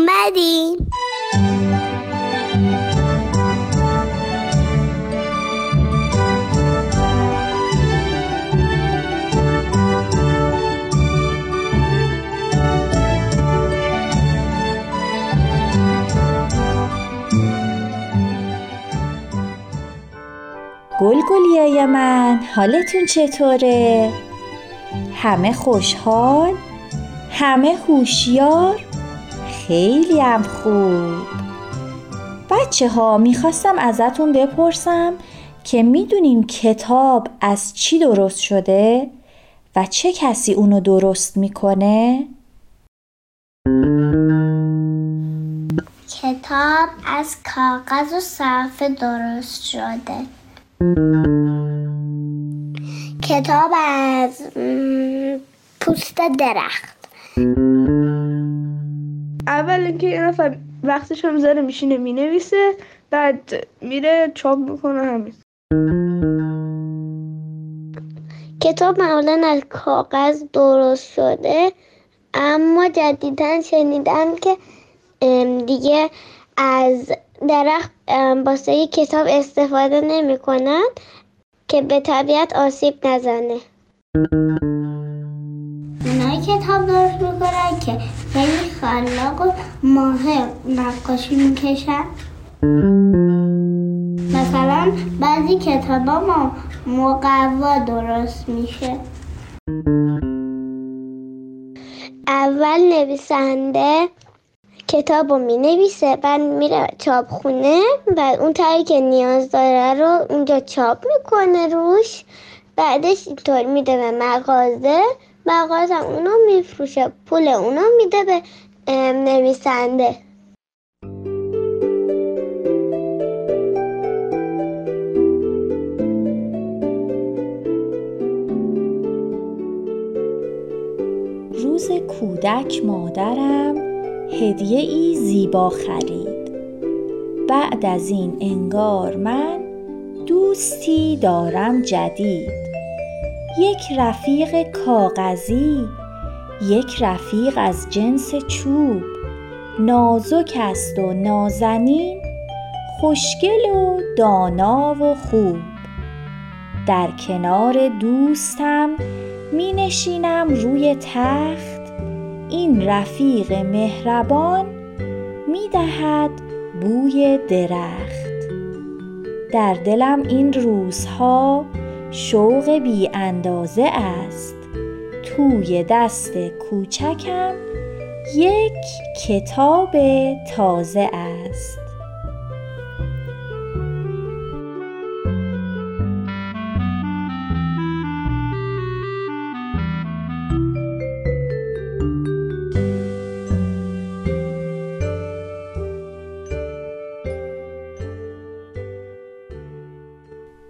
اومدیم گل گلیای من حالتون چطوره؟ همه خوشحال؟ همه هوشیار؟ خیلی هم خوب. بچه ها می‌خواستم ازتون بپرسم که می‌دونین کتاب از چی درست شده و چه کسی اونو درست می‌کنه؟ کتاب از کاغذ و صرفه درست شده. کتاب از پوست درخت. اول اینکه یه نفر وقتش هم زره میشینه می‌نویسه بعد میره چاپ می‌کنه همین. کتاب معمولا از کاغذ درست شده اما جدیدا شنیدم که دیگه از درخت واسه کتاب استفاده نمی که به طبیعت آسیب نزنه. کتاب درست می‌کنن که خیلی خلاق و ماهر نقاشی می‌کشن. مثلا بعضی کتاب ما مقوا درست میشه. اول نویسنده کتاب رو می نویسه بعد میره چاپخونه و اون تایی که نیاز داره رو اونجا چاپ می‌کنه روش. بعدش اینطور میده به مغازه. مغازه اونو میفروشه. پول اونو میده به نویسنده. روز کودک مادرم هدیه ای زیبا خرید. بعد از این انگار من دوستی دارم جدید. یک رفیق کاغذی یک رفیق از جنس چوب. نازک است و نازنین خوشگل و دانا و خوب. در کنار دوستم می نشینم روی تخت. این رفیق مهربان می دهد بوی درخت. در دلم این روزها شوق بی اندازه است. توی دست کوچکم یک کتاب تازه است.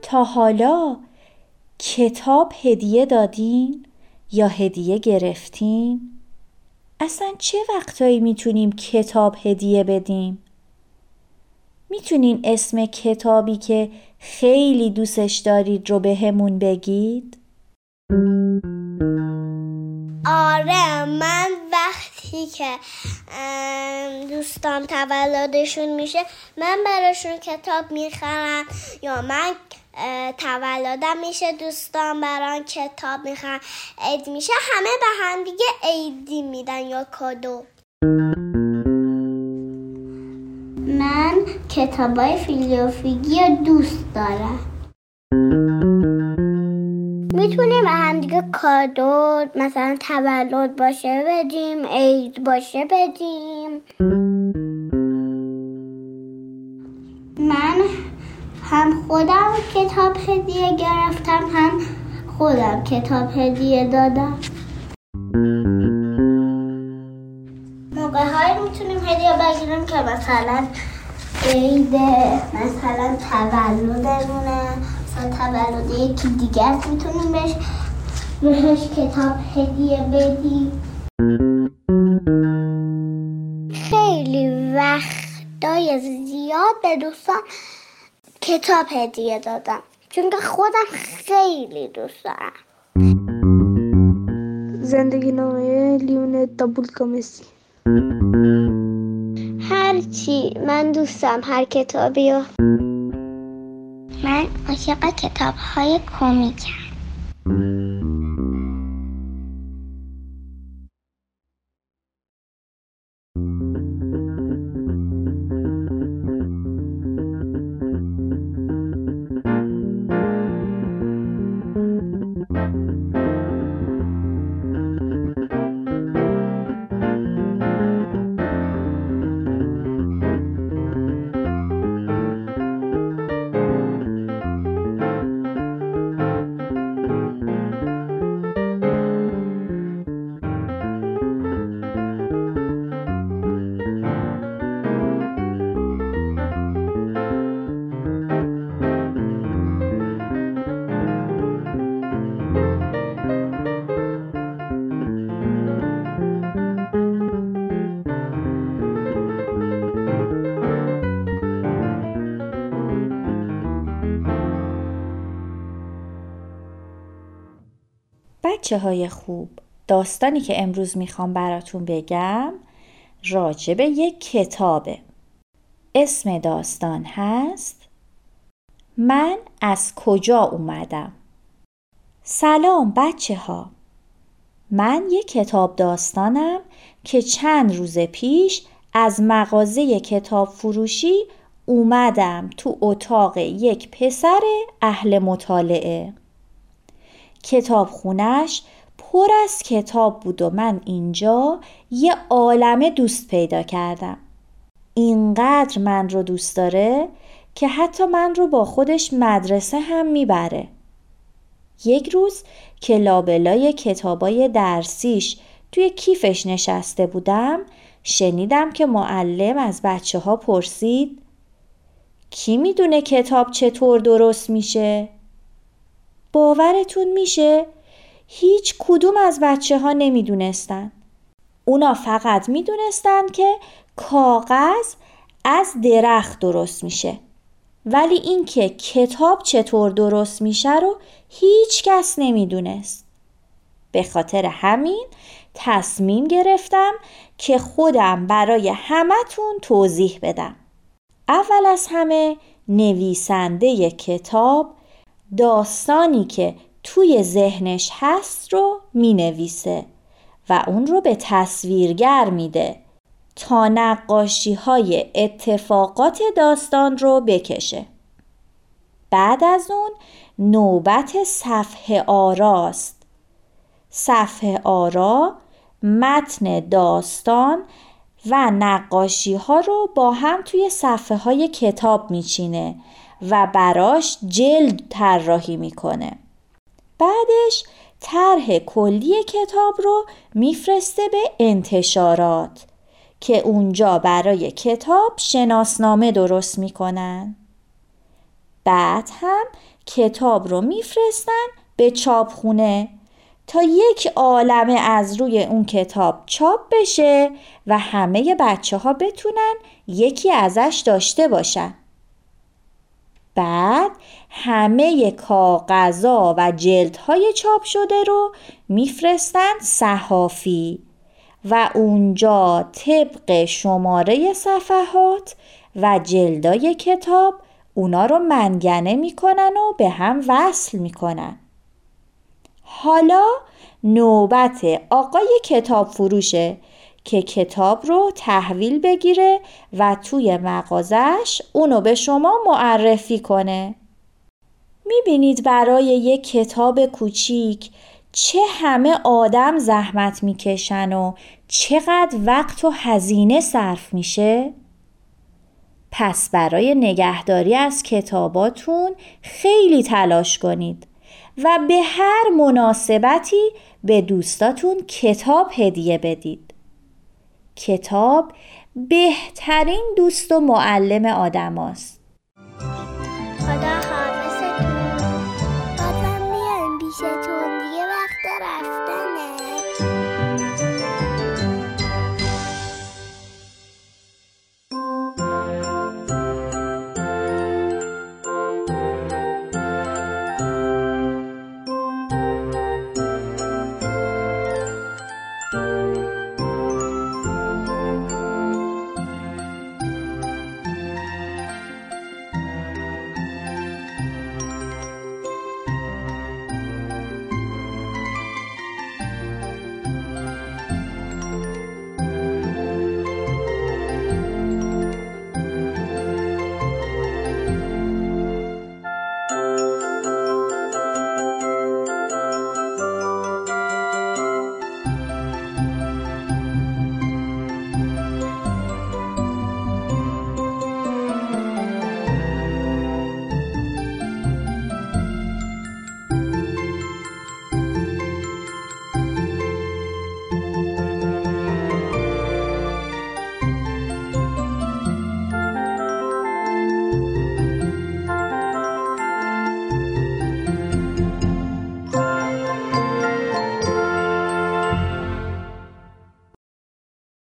تا حالا کتاب هدیه دادین یا هدیه گرفتین؟ اصلا چه وقتایی می‌تونیم کتاب هدیه بدیم؟ می‌تونین اسم کتابی که خیلی دوستش دارید رو به بگید؟ آره من وقتی که دوستان تولدشون میشه من براشون کتاب می‌خرم یا من تولدم میشه دوستان بران کتاب می‌خوان عید میشه همه به هم دیگه عیدی میدن یا کادو. من کتابای فیلوفیگی دوست دارم. می‌تونیم به هم دیگه کادو مثلا تولد باشه بدیم عید باشه بدیم. کتاب هدیه گرفتم هم خودم کتاب هدیه دادم. موقع های می‌تونیم هدیه بگیریم که مثلا عید مثلا تولدمونه مثلا تولد یکی دیگر می‌تونیم بهش بهش کتاب هدیه بدیم. خیلی وقتای زیاد به دوستان کتاب هدیه دادم. چون که خودم خیلی دوست دارم. زندگی نامه لیون دابول کامسی هر چی من دوستم هر کتابی رو. من عاشق کتاب های کمیکم. بچه های خوب داستانی که امروز می‌خوام براتون بگم راجب یک کتابه. اسم داستان هست من از کجا اومدم؟ سلام بچه ها من یک کتاب داستانم که چند روز پیش از مغازه کتاب فروشی اومدم تو اتاق یک پسر اهل مطالعه. کتاب خونش پر از کتاب بود و من اینجا یه عالمه دوست پیدا کردم اینقدر من رو دوست داره که حتی من رو با خودش مدرسه هم می‌بره یک روز که لابلای کتابای درسیش توی کیفش نشسته بودم شنیدم که معلم از بچه ها پرسید کی می‌دونه کتاب چطور درست میشه؟ باورتون میشه؟ هیچ کدوم از بچه ها نمی‌دونستن. اونا فقط می‌دونستن که کاغذ از درخت درست میشه. ولی اینکه کتاب چطور درست میشه رو هیچ کس نمی‌دونست. به خاطر همین تصمیم گرفتم که خودم برای همتون توضیح بدم. اول از همه نویسنده کتاب داستانی که توی ذهنش هست رو می نویسه و اون رو به تصویرگر میده تا نقاشی های اتفاقات داستان رو بکشه. بعد از اون نوبت صفحه آراست. صفحه آرا متن داستان و نقاشی ها رو با هم توی صفحه های کتاب میچینه و براش جلد طراحی می‌کنه. بعدش طرح کلی کتاب رو میفرسته به انتشارات که اونجا برای کتاب شناسنامه درست می‌کنن. بعد هم کتاب رو میفرستن به چاپخونه تا یک عالمه از روی اون کتاب چاپ بشه و همه بچه ها بتونن یکی ازش داشته باشن. بعد همه کاغذا و جلدهای چاپ شده رو میفرستن صحافی و اونجا طبق شماره صفحات و جلدای کتاب اونا رو منگنه می‌کنن و به هم وصل می‌کنن. حالا نوبت آقای کتاب فروشه که کتاب رو تحویل بگیره و توی مغازش اونو به شما معرفی کنه می‌بینید برای یک کتاب کوچیک چه همه آدم زحمت می‌کشن و چقدر وقت و هزینه صرف میشه؟ پس برای نگهداری از کتاباتون خیلی تلاش کنید و به هر مناسبتی به دوستاتون کتاب هدیه بدید. کتاب بهترین دوست و معلم آدم است.